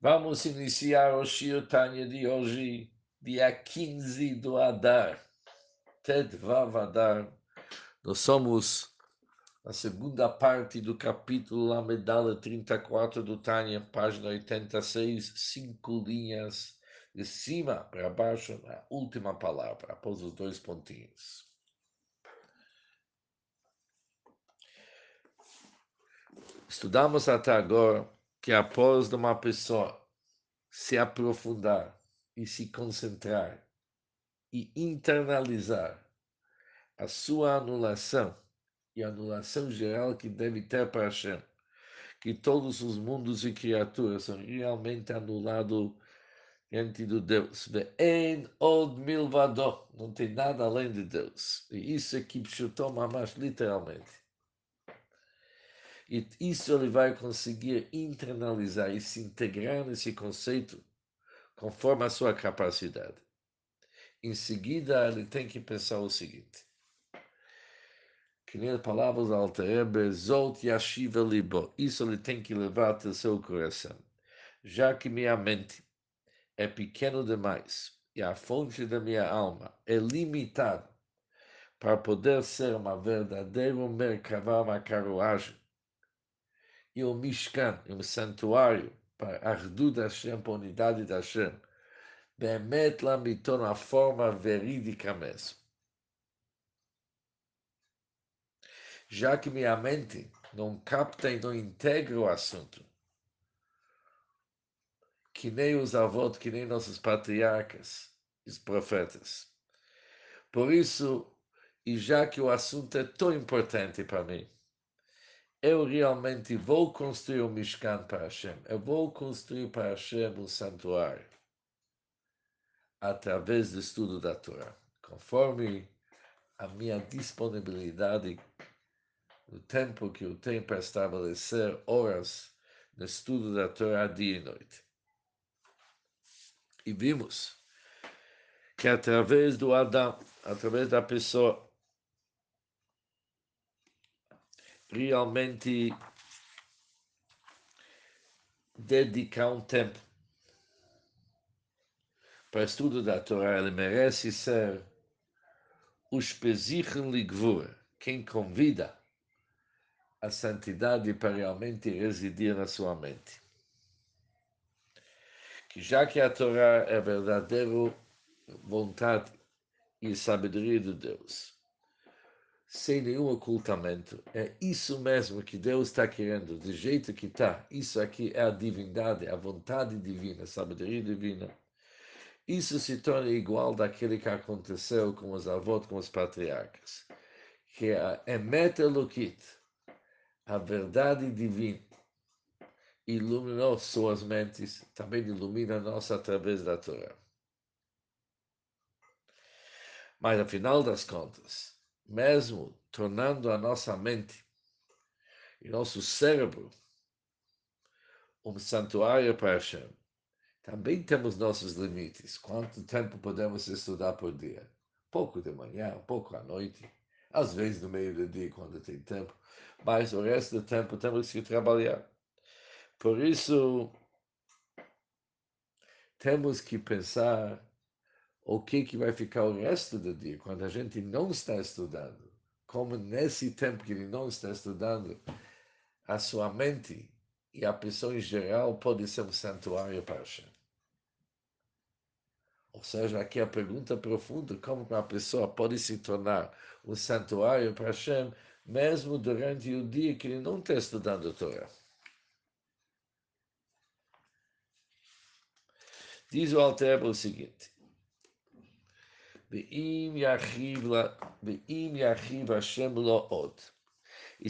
Vamos iniciar o Shio Tanya de hoje, dia 15 do Adar, Ted Vav Adar. Nós somos a segunda parte do capítulo a medalha 34 do Tanya, página 86, cinco linhas de cima para baixo, a última palavra, após os dois pontinhos. Estudamos até agora que após uma pessoa se aprofundar e se concentrar e internalizar a sua anulação e a anulação geral que deve ter para Hashem, que todos os mundos e criaturas são realmente anulados diante do Deus. Ve'en od milvado, não tem nada além de Deus. E isso é que chutou mais literalmente. E isso ele vai conseguir internalizar e se integrar nesse conceito conforme a sua capacidade. Em seguida, ele tem que pensar o seguinte: que nem as palavras Alterebe, Zot Yashiva Libo. Isso ele tem que levar até seu coração. Já que minha mente é pequena demais e a fonte da minha alma é limitada para poder ser uma verdadeira Merkavah, uma carruagem e o Mishkan, e o santuário, para a Ardu da Hashem, para a unidade da Hashem, Bemet Lamiton, a forma verídica mesmo. Já que minha mente não capta e não integra o assunto, que nem os avós, que nem nossos patriarcas, os profetas. Por isso, e já que o assunto é tão importante para mim, eu realmente vou construir um Mishkan para Hashem. Eu vou construir para Hashem um santuário através do estudo da Torá, conforme a minha disponibilidade, o tempo que eu tenho para estabelecer horas no estudo da Torá dia e noite. E vimos que através do Adão, através da pessoa, realmente dedicar um tempo para estudo da Torá, ele merece ser o Spezichem Ligvur, quem convida a santidade para realmente residir na sua mente. Que já que a Torá é verdadeira vontade e sabedoria de Deus, sem nenhum ocultamento. É isso mesmo que Deus está querendo, do jeito que está. Isso aqui é a divindade, a vontade divina, a sabedoria divina. Isso se torna igual daquele que aconteceu com os avós, com os patriarcas. Que é a Emet Elokit, a verdade divina, iluminou suas mentes, também ilumina nós através da Torá. Mas, afinal das contas, mesmo tornando a nossa mente e nosso cérebro um santuário para Hashem, também temos nossos limites. Quanto tempo podemos estudar por dia? Pouco de manhã, pouco à noite, às vezes no meio do dia, quando tem tempo, mas o resto do tempo temos que trabalhar. Por isso, temos que pensar o que, que vai ficar o resto do dia, quando a gente não está estudando. Como nesse tempo que ele não está estudando, a sua mente e a pessoa em geral pode ser um santuário para Hashem. Ou seja, aqui a pergunta profunda, como uma pessoa pode se tornar um santuário para Hashem, mesmo durante o dia que ele não está estudando a Torá. Diz o Alter o seguinte, Ve'im yachiv Hashem lo od. E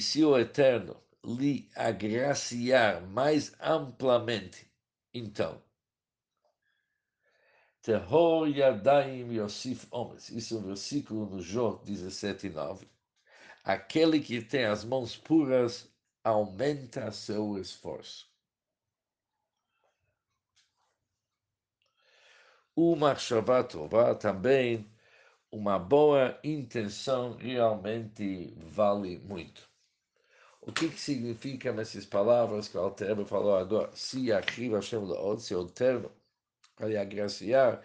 se o Eterno lhe agraciar mais amplamente, então, Tehor Yadaim Yosif Omes. Isso é um versículo no Jó 17, 9. Aquele que tem as mãos puras aumenta seu esforço. Uma Shabbat também, uma boa intenção realmente vale muito. O que, que significam essas palavras que o Alter falou agora? Se aqui Hashem Leod, se o Eterno vai agraciar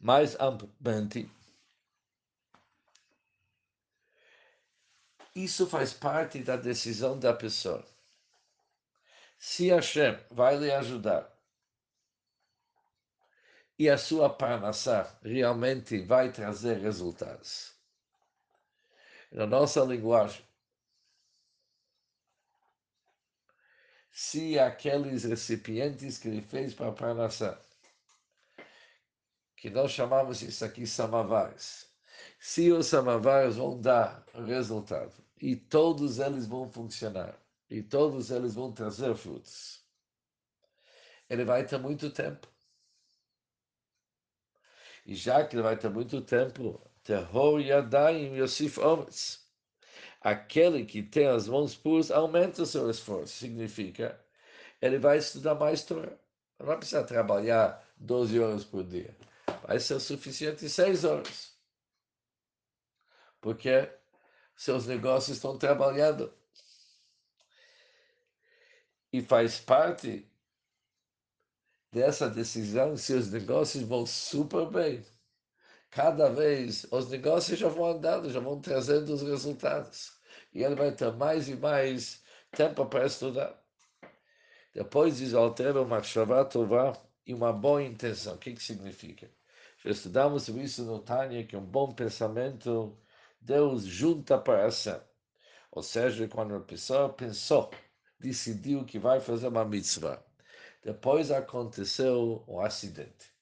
mais amplamente, isso faz parte da decisão da pessoa. Se Hashem vai lhe ajudar e a sua parnassá realmente vai trazer resultados. Na nossa linguagem, se aqueles recipientes que ele fez para a parnassá, que nós chamamos isso aqui samavares, se os samavares vão dar resultado e todos eles vão funcionar e todos eles vão trazer frutos, ele vai ter muito tempo e já que ele vai ter muito tempo, Terror Yadayim Yosif Ometz. Aquele que tem as mãos puras aumenta o seu esforço. Significa, ele vai estudar mais Torah. Não vai precisar trabalhar 12 horas por dia. Vai ser suficiente 6 horas. Porque seus negócios estão trabalhando. E faz parte dessa decisão, seus negócios vão super bem. Cada vez os negócios já vão andando, já vão trazendo os resultados. E ele vai ter mais e mais tempo para estudar. Depois diz Altero Machshavá Tová e uma boa intenção. O que, que significa? Já estudamos isso no Tânia, que um bom pensamento Deus junta para ação. Ou seja, quando a pessoa pensou, decidiu que vai fazer uma mitzvah depois aconteceu um acidente.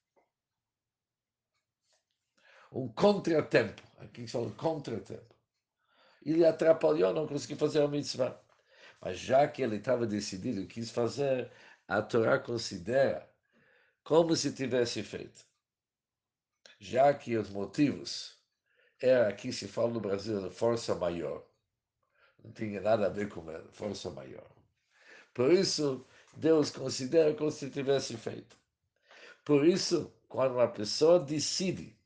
Um contratempo. Aqui são um contratempo. Ele atrapalhou, não conseguiu fazer a mitzvah. Mas já que ele estava decidido, quis fazer, a Torá considera como se tivesse feito. Já que os motivos era aqui se fala no Brasil força maior. Não tinha nada a ver com ela, força maior. Por isso, Deus considera como se tivesse feito. Por isso, quando uma pessoa decide,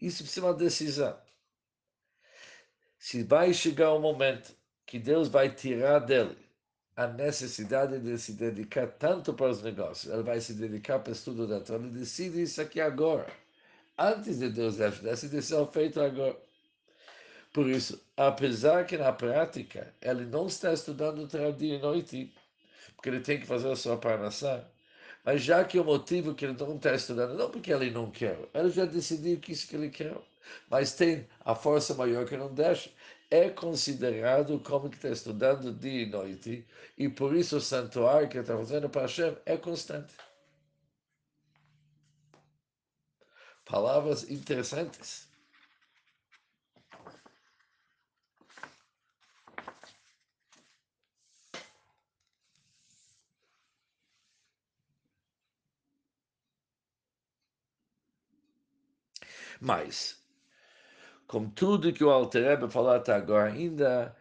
isso precisa uma decisão. Se vai chegar um momento que Deus vai tirar dele a necessidade de se dedicar tanto para os negócios, ele vai se dedicar para o estudo da Torá, ele decide isso aqui agora, antes de Deus ajudar, essa decisão feita agora. Por isso, apesar que na prática ele não está estudando Torá dia e noite, porque ele tem que fazer a sua parnassá. Mas já que o motivo que ele não está estudando, não porque ele não quer, ele já decidiu que isso que ele quer, mas tem a força maior que não deixa, é considerado como que está estudando dia e noite, e por isso o santuário que está fazendo para Hashem é constante. Palavras interessantes. Mas, com tudo que o Alterebe falou até agora, ainda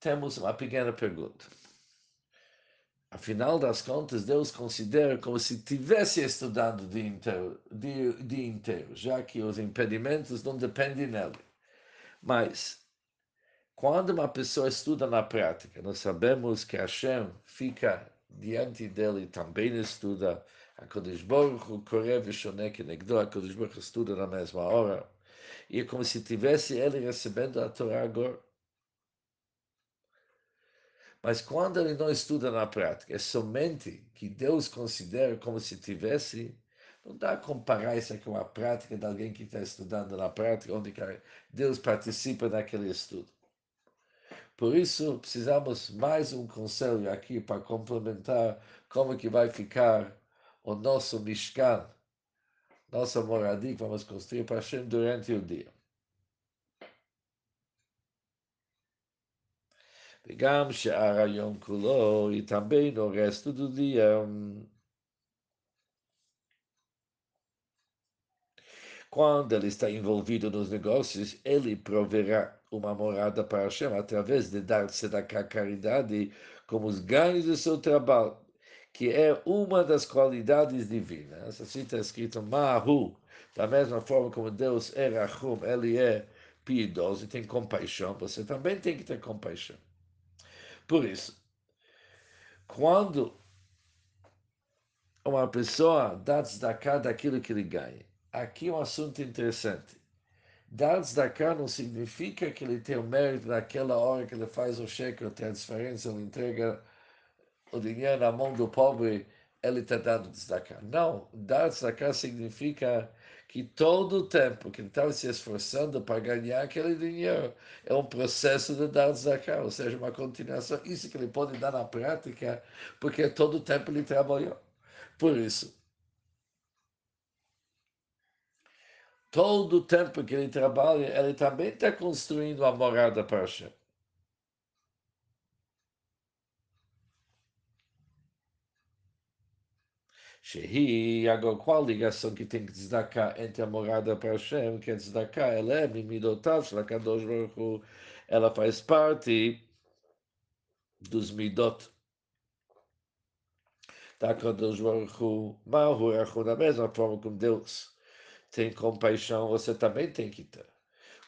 temos uma pequena pergunta. Afinal das contas, Deus considera como se tivesse estudado o dia inteiro, dia, dia inteiro, já que os impedimentos não dependem nele. Mas, quando uma pessoa estuda na prática, nós sabemos que Hashem fica diante dele também estuda a Kodesh Baruch Hu Korev Shonek Negdo, a Kodesh Baruch estuda na mesma hora, e é como se tivesse ele recebendo a Torá agora. Mas quando ele não estuda na prática, é somente que Deus considera como se tivesse, não dá a comparar isso com a prática de alguém que está estudando na prática, onde Deus participa daquele estudo. Por isso, precisamos mais um conselho aqui para complementar como que vai ficar o nosso Mishkan, nossa moradia que vamos construir para Hashem durante o dia. וגם שאר היום כולו, e também no resto do dia. Quando ele está envolvido nos negócios, ele proverá uma morada para Hashem através de dar-se da caridade como os ganhos do seu trabalho que é uma das qualidades divinas. Assim está escrito Mahu, da mesma forma como Deus é Rahum, ele é piedoso e tem compaixão, você também tem que ter compaixão. Por isso, quando uma pessoa dá tzedakah daquilo que ele ganha, aqui é um assunto interessante. Dar tzedakah não significa que ele tem o mérito daquela hora que ele faz o cheque, ou tem a diferença, ele entrega o dinheiro na mão do pobre, ele está dando tzedakah. Não, dar tzedakah significa que todo o tempo que ele estava se esforçando para ganhar aquele dinheiro é um processo de dar tzedakah, ou seja, uma continuação. Isso que ele pode dar na prática, porque todo o tempo ele trabalhou. Por isso, todo o tempo que ele trabalha, ele também está construindo a morada para Hashem. Shehi, agora qual ligação que tem que destacar entre a morada para Hashem, que é destacar, ela é Mimidotav, Shlakadosh Baruch ela faz parte dos Midot. Da Kadosh Baruch Hu, Mahu da mesma forma como Deus tem compaixão, você também tem que ter.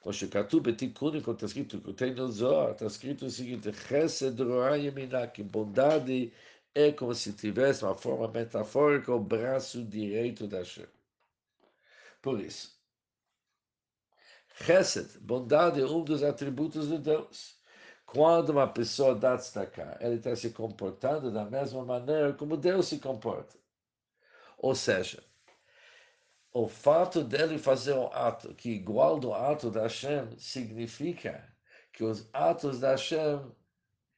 Koshikatu betikuni, como está escrito, tem no Zohar, está escrito o seguinte, Chesed Roayemina, que bondade é como se tivesse uma forma metafórica o braço direito da Hashem. Por isso, Chesed, bondade é um dos atributos de Deus. Quando uma pessoa dá destacar, ele está se comportando da mesma maneira como Deus se comporta. Ou seja, o fato dele fazer um ato que igual do ato da Hashem significa que os atos da Hashem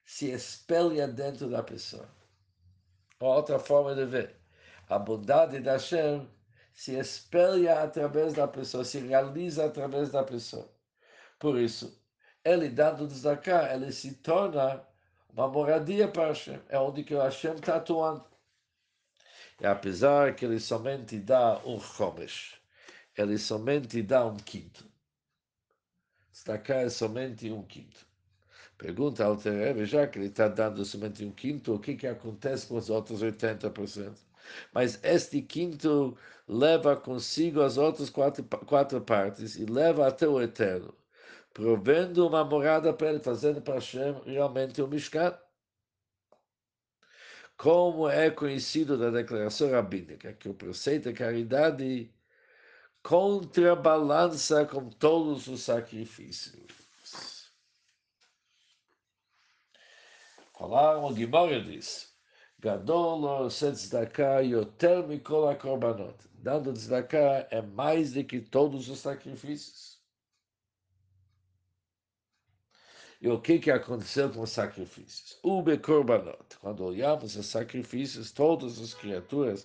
se espelham dentro da pessoa. Outra forma de ver. A bondade da Hashem se espelha através da pessoa, se realiza através da pessoa. Por isso, ele dando destacar, ele se torna uma moradia para Hashem. É onde que o Hashem está atuando. E apesar que ele somente dá um chomesh, ele somente dá um quinto. Destacar é somente um quinto. Pergunta ao Terebe, já que ele está dando somente um quinto, o que, que acontece com os outros 80%? Mas este quinto leva consigo as outras quatro, quatro partes e leva até o eterno, provendo uma morada para ele, fazendo para Hashem realmente um Mishkan. Como é conhecido da declaração rabínica, que o preceito da caridade contrabalança com todos os sacrifícios. Falaram, a Guimora diz, Gadolo tzedakah yoter mikol korbanot. Dando tzedakah é mais do que todos os sacrifícios. E o que, que aconteceu com os sacrifícios? Ube korbanot. Quando olhamos os sacrifícios, todas as criaturas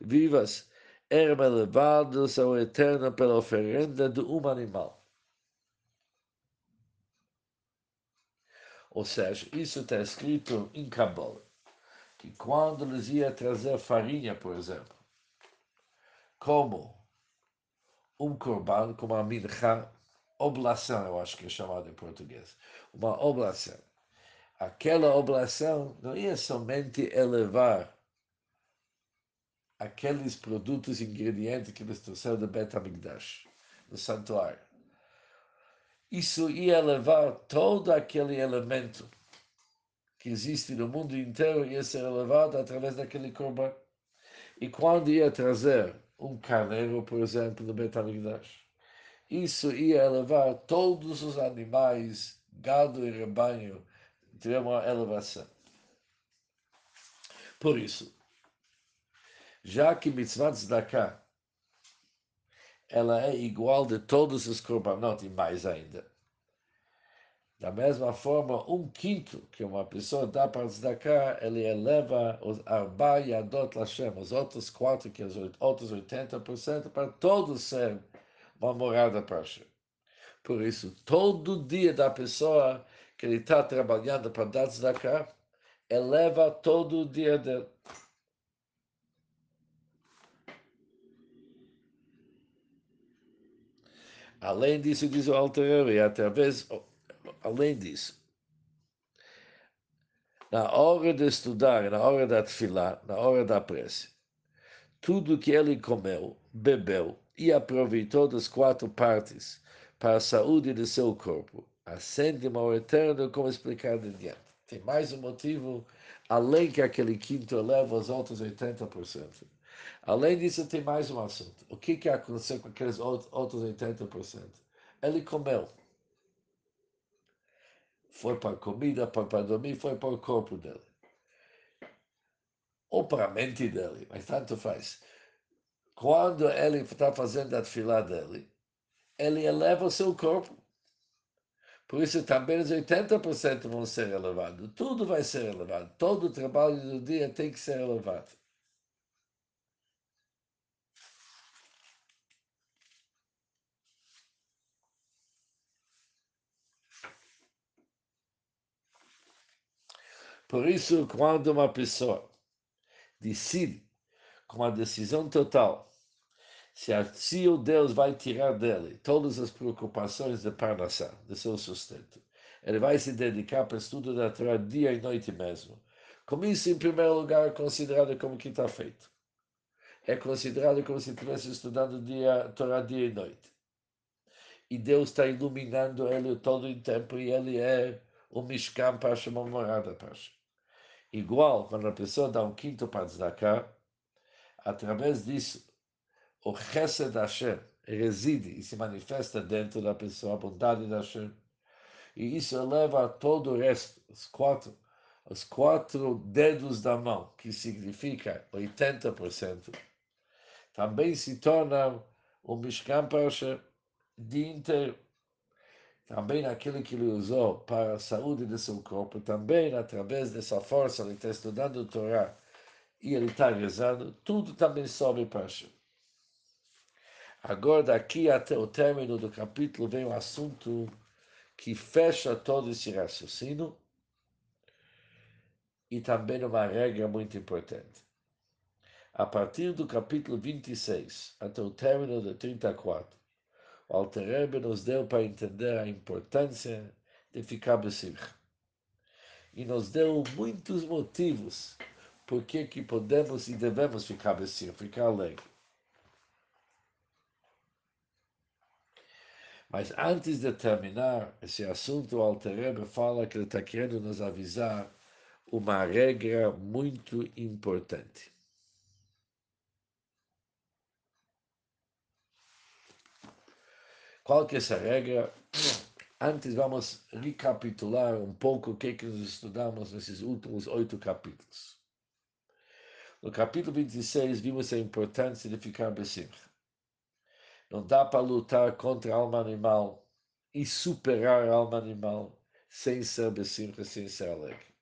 vivas eram elevadas ao eterno pela oferenda de um animal. Ou seja, isso está escrito em Kabbalah, que quando eles iam trazer farinha, por exemplo, como um corban, como a mincha, oblação, eu acho que é chamado em português, uma oblação. Aquela oblação não ia somente elevar aqueles produtos, ingredientes que eles trouxeram do Bet HaMikdash, do santuário isso ia levar todo aquele elemento que existe no mundo inteiro, ia ser elevado através daquele corban. E quando ia trazer um carneiro, por exemplo, do Betamigdash, isso ia elevar todos os animais, gado e rebanho, teria uma elevação. Por isso, já que mitzvah tzedakah ela é igual de todos os korbanot e mais ainda. Da mesma forma, um quinto que uma pessoa dá para tzedakah, ele eleva os arba yadot Lashem, os outros quatro, que os outros 80%, para todos serem uma morada para Hashem. Por isso, todo dia da pessoa que ele está trabalhando para dar tzedakah, eleva todo o dia dele. Além disso, diz o Alter e através, além disso, na hora de estudar, na hora da tefilá, na hora da prece, tudo que ele comeu, bebeu e aproveitou das quatro partes para a saúde de seu corpo, ascende ao eterno, como explicado em diante. Tem mais um motivo, além que aquele quinto eleva os outros 80%. Além disso, tem mais um assunto. O que, que aconteceu com aqueles outros 80%? Ele comeu. Foi para a comida, foi para dormir, foi para o corpo dele. Ou para a mente dele, mas tanto faz. Quando ele está fazendo a fila dele, ele eleva o seu corpo. Por isso também os 80% vão ser elevados. Tudo vai ser elevado. Todo o trabalho do dia tem que ser elevado. Por isso, quando uma pessoa decide com uma decisão total se, a, se o Deus vai tirar dele todas as preocupações de parnassá, de seu sustento, ele vai se dedicar para o estudo da Torá dia e noite mesmo. Com isso, em primeiro lugar, é considerado como que está feito. É considerado como se estivesse estudando dia, Torá dia e noite. E Deus está iluminando ele todo o tempo e ele é o Mishkan Pasha, uma morada Pasha. Igual, quando a pessoa dá um quinto para Tzedakah, através disso, o Chesed Hashem reside e se manifesta dentro da pessoa, a bondade da Hashem. E isso eleva todo o resto, os quatro, os quatro dedos da mão, que significa 80%, também se torna o Mishkan Pasha de inteiro também aquilo que ele usou para a saúde do seu corpo, também através dessa força ele está estudando o Torá e ele está rezando, tudo também sobe para Hashem. Agora, daqui até o término do capítulo, vem um assunto que fecha todo esse raciocínio e também uma regra muito importante. A partir do capítulo 26 até o término do 34, o Rebbe nos deu para entender a importância de ficar besimcha. E nos deu muitos motivos por que, que podemos e devemos ficar besimcha, ficar alegre. Mas antes de terminar esse assunto, o Alter Rebbe fala que ele está querendo nos avisar uma regra muito importante. Qual que é essa regra? Antes vamos recapitular um pouco o que, é que nós estudamos nesses últimos oito capítulos. No capítulo 26 vimos a importância de ficar besimcha. Não dá para lutar contra a alma animal e superar a alma animal sem ser besimcha, sem ser alegre.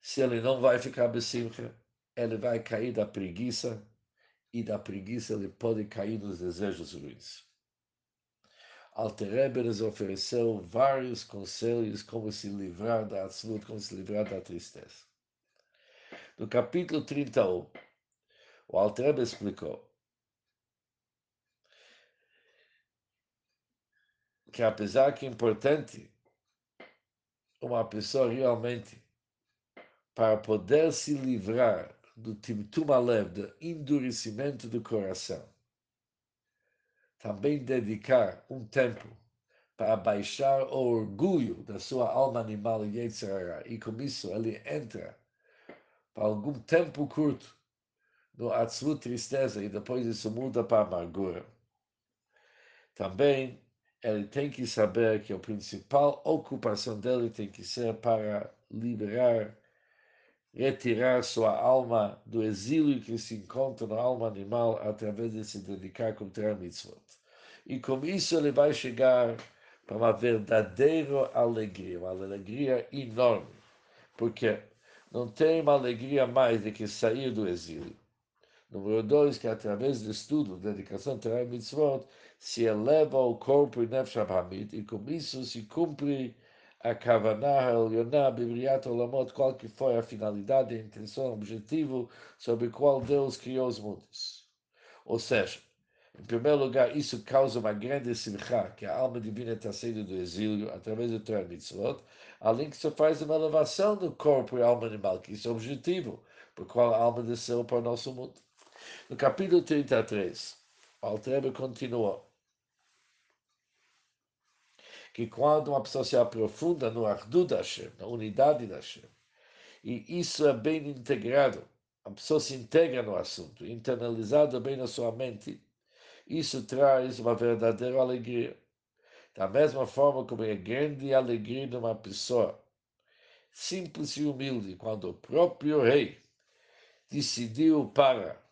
Se ele não vai ficar besimcha, ele vai cair da preguiça e da preguiça ele pode cair nos desejos ruins. Alter nos ofereceu vários conselhos como se livrar da absoluta, como se livrar da tristeza. No capítulo 31, o Alter explicou que apesar que é importante uma pessoa realmente para poder se livrar do timtum alev, do endurecimento do coração. Também dedicar um tempo para baixar o orgulho da sua alma animal Yetzirah. E com isso ele entra para algum tempo curto no absoluta tristeza e depois isso muda para amargura. Também ele tem que saber que a principal ocupação dele tem que ser para liberar retirar sua alma do exílio que se encontra na alma animal através de se dedicar contra a mitzvot. E com isso ele vai chegar para uma verdadeira alegria, uma alegria enorme, porque não tem uma alegria mais do que sair do exílio. Número dois, que através do estudo, dedicação a mitzvot, se eleva o corpo e nefesh e com isso se cumpre a Kavaná Elioná, Bibliat Olamot, qual que foi a finalidade, a intenção, o objetivo sobre o qual Deus criou os mundos. Ou seja, em primeiro lugar, isso causa uma grande simcha, que a alma divina está saindo do exílio através do Torah Mitzvot, além que isso faz uma elevação do corpo e alma animal, que isso é o objetivo, por qual a alma desceu para o nosso mundo. No capítulo 33, o Altrebe continua. Que quando uma pessoa se aprofunda no Ardu da Hashem, na unidade da Hashem, e isso é bem integrado, a pessoa se integra no assunto, internalizado bem na sua mente, isso traz uma verdadeira alegria. Da mesma forma como é grande alegria de uma pessoa simples e humilde, quando o próprio rei decidiu para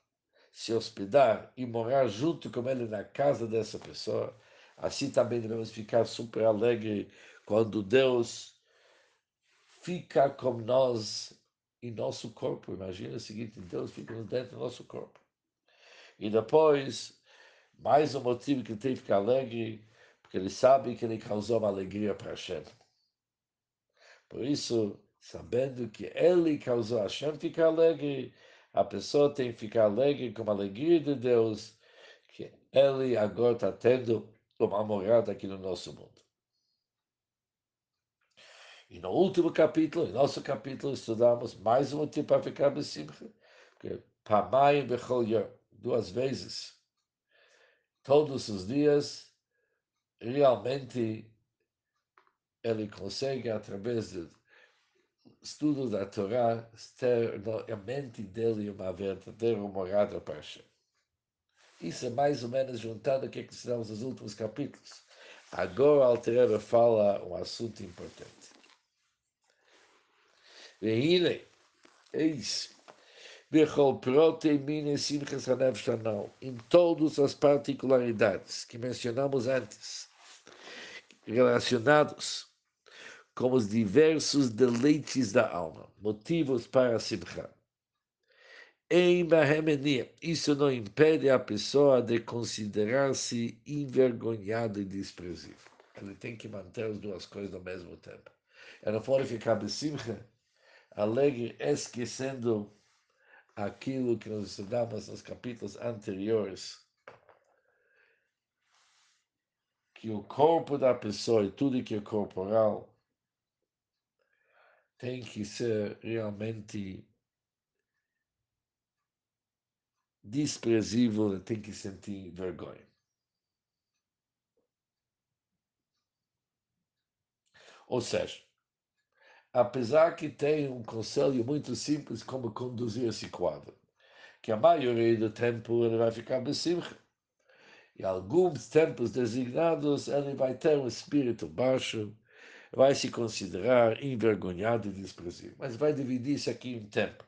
se hospedar e morar junto com ele na casa dessa pessoa, assim também devemos ficar super alegres quando Deus fica com nós em nosso corpo. Imagina o seguinte: Deus fica dentro do nosso corpo. E depois, mais um motivo que tem que ficar alegre, porque ele sabe que ele causou uma alegria para Hashem. Por isso, sabendo que ele causou Hashem ficar alegre, a pessoa tem que ficar alegre com a alegria de Deus, que ele agora está tendo uma morada aqui no nosso mundo. E no último capítulo, em nosso capítulo, estudamos mais um motivo para ficar besimcha, porque Pamayim Bechol duas vezes, todos os dias, realmente ele consegue, através do estudo da Torá, ter na mente dele uma verdadeira morada para Hashem. Isso é mais ou menos juntado ao que é estudamos nos últimos capítulos. Agora Altereba fala um assunto importante. Veine, eis, é Bechol Prote Simchas em todas as particularidades que mencionamos antes, relacionados com os diversos deleites da alma, motivos para a Simcha. Isso não impede a pessoa de considerar-se envergonhado e desprezível. Ele tem que manter as duas coisas ao mesmo tempo. Não pode ficar besimcha alegre, esquecendo aquilo que nós estudamos nos capítulos anteriores, que o corpo da pessoa e tudo que é corporal tem que ser realmente desprezível, tem que sentir vergonha. Ou seja, apesar que tem um conselho muito simples como conduzir esse quadro, que a maioria do tempo ele vai ficar besimcha. E alguns tempos designados ele vai ter um espírito baixo, vai se considerar envergonhado e desprezível. Mas vai dividir isso aqui em tempo.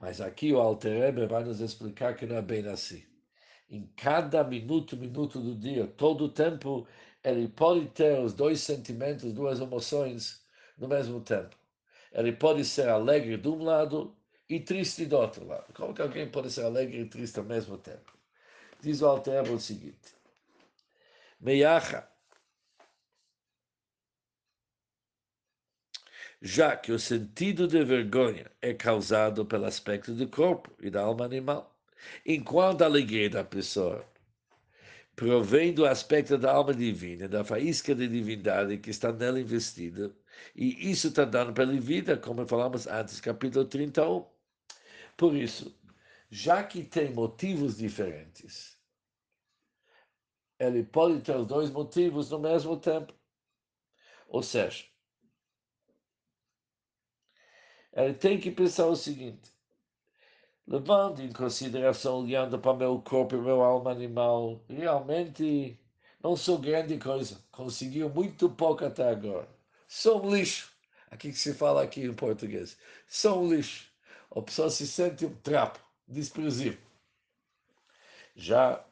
Mas aqui o Alter vai nos explicar que não é bem assim em cada minuto, minuto do dia, todo o tempo, ele pode ter os dois sentimentos, duas emoções no mesmo tempo. Ele pode ser alegre de um lado e triste do outro lado. Como que alguém pode ser alegre e triste ao mesmo tempo? Diz o Alter o seguinte: Meiacha, já que o sentido de vergonha é causado pelo aspecto do corpo e da alma animal enquanto a alegria da pessoa provém do aspecto da alma divina, da faísca de divindade que está nela investida, e isso está dando para ele vida, como falamos antes, capítulo 31. Por isso, já que tem motivos diferentes, ele pode ter os dois motivos no mesmo tempo. Ou seja, ele tem que pensar o seguinte: levando em consideração, olhando para meu corpo e meu alma animal, realmente não sou grande coisa. Conseguiu muito pouco até agora. Sou um lixo. Aqui que se fala aqui em português. Sou um lixo. A pessoa se sente um trapo, desprezível. Já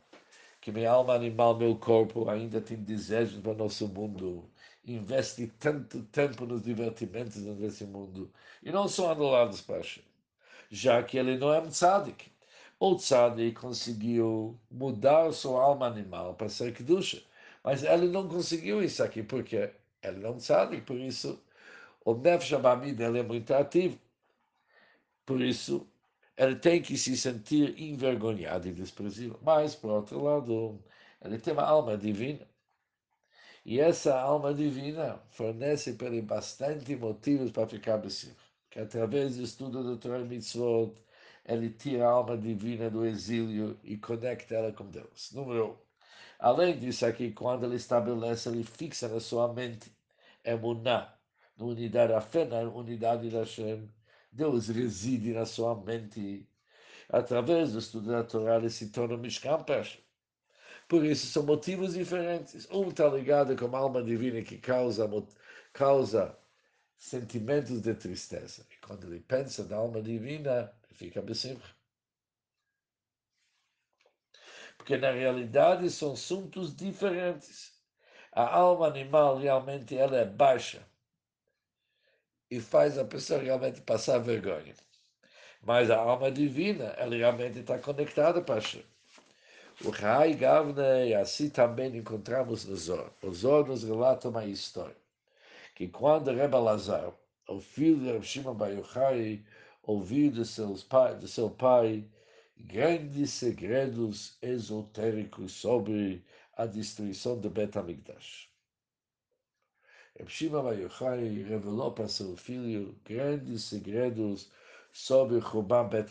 que minha alma animal, meu corpo, ainda tem desejos para o nosso mundo, investe tanto tempo nos divertimentos desse mundo, e não são anulados para a já que ele não é um tzadik. O tzadik conseguiu mudar sua alma animal para ser kedusha, mas ele não conseguiu isso aqui, porque ele não é um tzadik, por isso o nefesh dele é muito ativo. Por isso, ele tem que se sentir envergonhado e desprezível. Mas, por outro lado, ele tem uma alma divina. E essa alma divina fornece para ele bastante motivos para ficar besimcha que através do estudo do Torah Mitzvot, ele tira a alma divina do exílio e conecta ela com Deus. Número um. Além disso, aqui, quando ele estabelece, ele fixa na sua mente emuná, na unidade, a fé na unidade da Hashem. Deus reside na sua mente. Através do estudo da Torá, ele se torna Mishkan Pesha. Por isso, são motivos diferentes. Um está ligado com a alma divina que causa, causa sentimentos de tristeza. E quando ele pensa na alma divina, fica besimcha. Porque na realidade são assuntos diferentes. A alma animal realmente ela é baixa e faz a pessoa realmente passar vergonha. Mas a alma divina, ela realmente está conectada para. O Rai Gavne, assim também encontramos no Zor. O Zor nos relata uma história, que quando Rebbe Lazar, o filho de Reb Shimon ouviu de, seus pai, de seu pai grandes segredos esotéricos sobre a destruição do Bet HaMikdash. Reb Shimon revelou para seu filho grandes segredos sobre o Chubam Bet.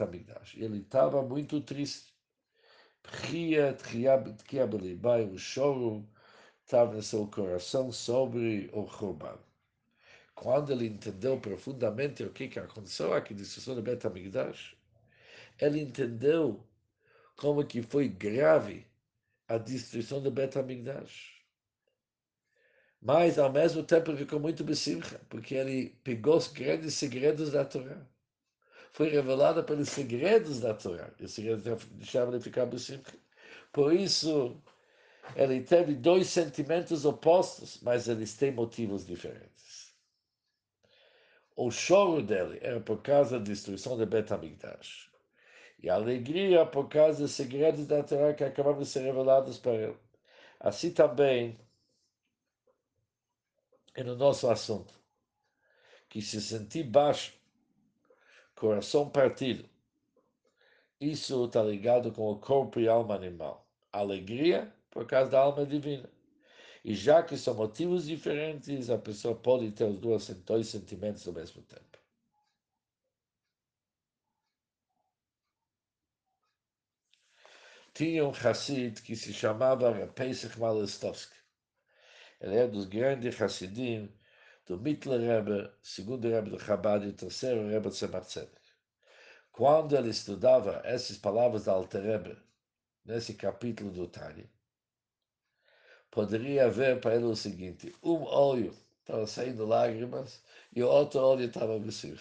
Ele estava muito triste Tria, Tria Belibai, o choro estava no seu coração sobre o Churban. Quando ele entendeu profundamente o que, que aconteceu na destruição do Bet HaMikdash, ele entendeu como que foi grave a destruição do Bet HaMikdash. Mas, ao mesmo tempo, ficou muito besimcha, porque ele pegou os grandes segredos da Torá foi revelada pelos segredos da Torá. E os segredos deixavam ele ficar besimcha. Por isso, ele teve dois sentimentos opostos, mas eles têm motivos diferentes. O choro dele era por causa da destruição de Bet HaMikdash. E a alegria por causa dos segredos da Torá que acabavam de ser revelados para ele. Assim também é no nosso assunto. Que se sentir baixo coração partido. Isso está ligado com o corpo e alma animal. Alegria por causa da alma divina. E já que são motivos diferentes, a pessoa pode ter os dois, dois sentimentos ao mesmo tempo. Tinha um Hassid que se chamava Pesach Malestovsky. Ele é dos grandes Hassidim do Mittler Rebbe, segundo Rebbe do Chabad e terceiro Rebbe de Tzemach Quando ele estudava essas palavras da Alter Rebbe, nesse capítulo do Tânia, poderia ver para ele o seguinte, um olho estava saindo lágrimas e o outro olho estava vestir.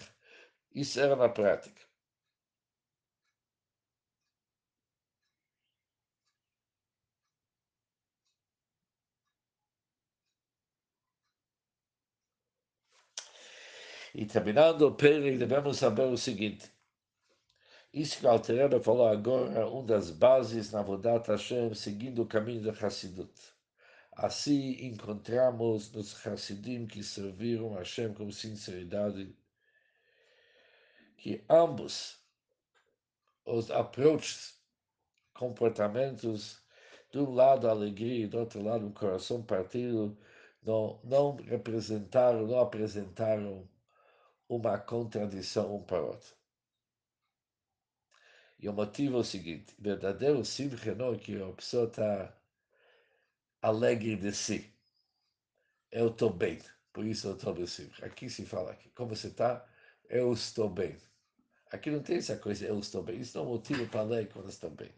Isso era na prática. E terminando o Peri, devemos saber o seguinte. Isso que Altereba falou agora, uma das bases na Vodat Hashem, seguindo o caminho da Hassidut. Assim encontramos nos Hassidim que serviram a Hashem com sinceridade, que ambos os approaches, comportamentos, de um lado a alegria e do outro lado um coração partido, não, não representaram, não apresentaram uma contradição um para o outro. E o motivo é o seguinte: verdadeiro simcha não é que a pessoa está alegre de si. Eu estou bem, por isso eu estou bem. Aqui se fala aqui, como você está? Eu estou bem. Aqui não tem essa coisa, eu estou bem. Isso não é um motivo para ler quando está bem.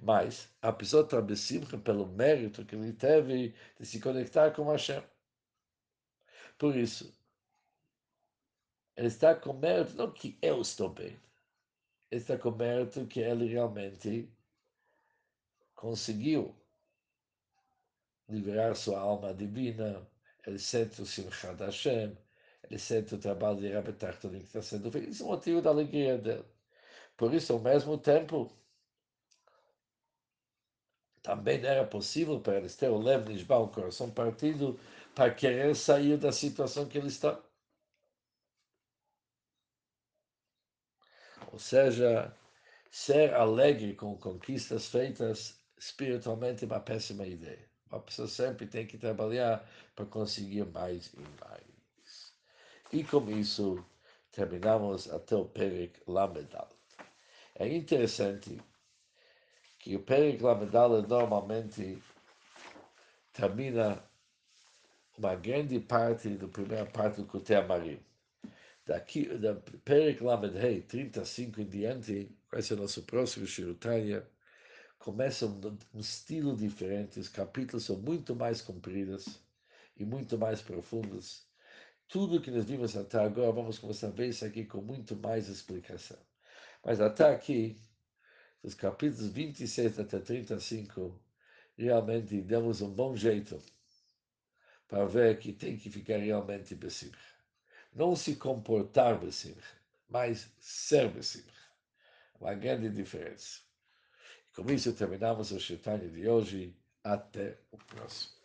Mas a pessoa está bem simcha pelo mérito que ele teve de se conectar com Hashem. Por isso, ele está com mérito, não que eu estou bem. Ele está com mérito que ele realmente conseguiu liberar sua alma divina, ele sente o Simchat Hashem, ele sente o trabalho de Rabbi Tartonim que está sendo feito. Isso é o motivo da alegria dele. Por isso, ao mesmo tempo, também era possível para eles ter o Lev Nishba, o coração partido, para querer sair da situação que ele está. Ou seja, ser alegre com conquistas feitas espiritualmente é uma péssima ideia. Uma pessoa sempre tem que trabalhar para conseguir mais e mais. E com isso, terminamos até o Perek Lamedal. É interessante que o Perek Lamedala normalmente termina uma grande parte da primeira parte do Kutei Amarim. Daqui, da Perek Lamed Hei, 35 em diante, vai ser o nosso próximo Shirutanya, começa um, um estilo diferente, os capítulos são muito mais compridos e muito mais profundos. Tudo que nós vimos até agora, vamos começar a ver isso aqui com muito mais explicação. Mas até aqui, dos capítulos 26 até 35, realmente demos um bom jeito para ver que tem que ficar realmente besimcha. Não se comportar besimcha, mas ser besimcha. Uma grande diferença. Com isso terminamos o Shetani de hoje. Até o próximo.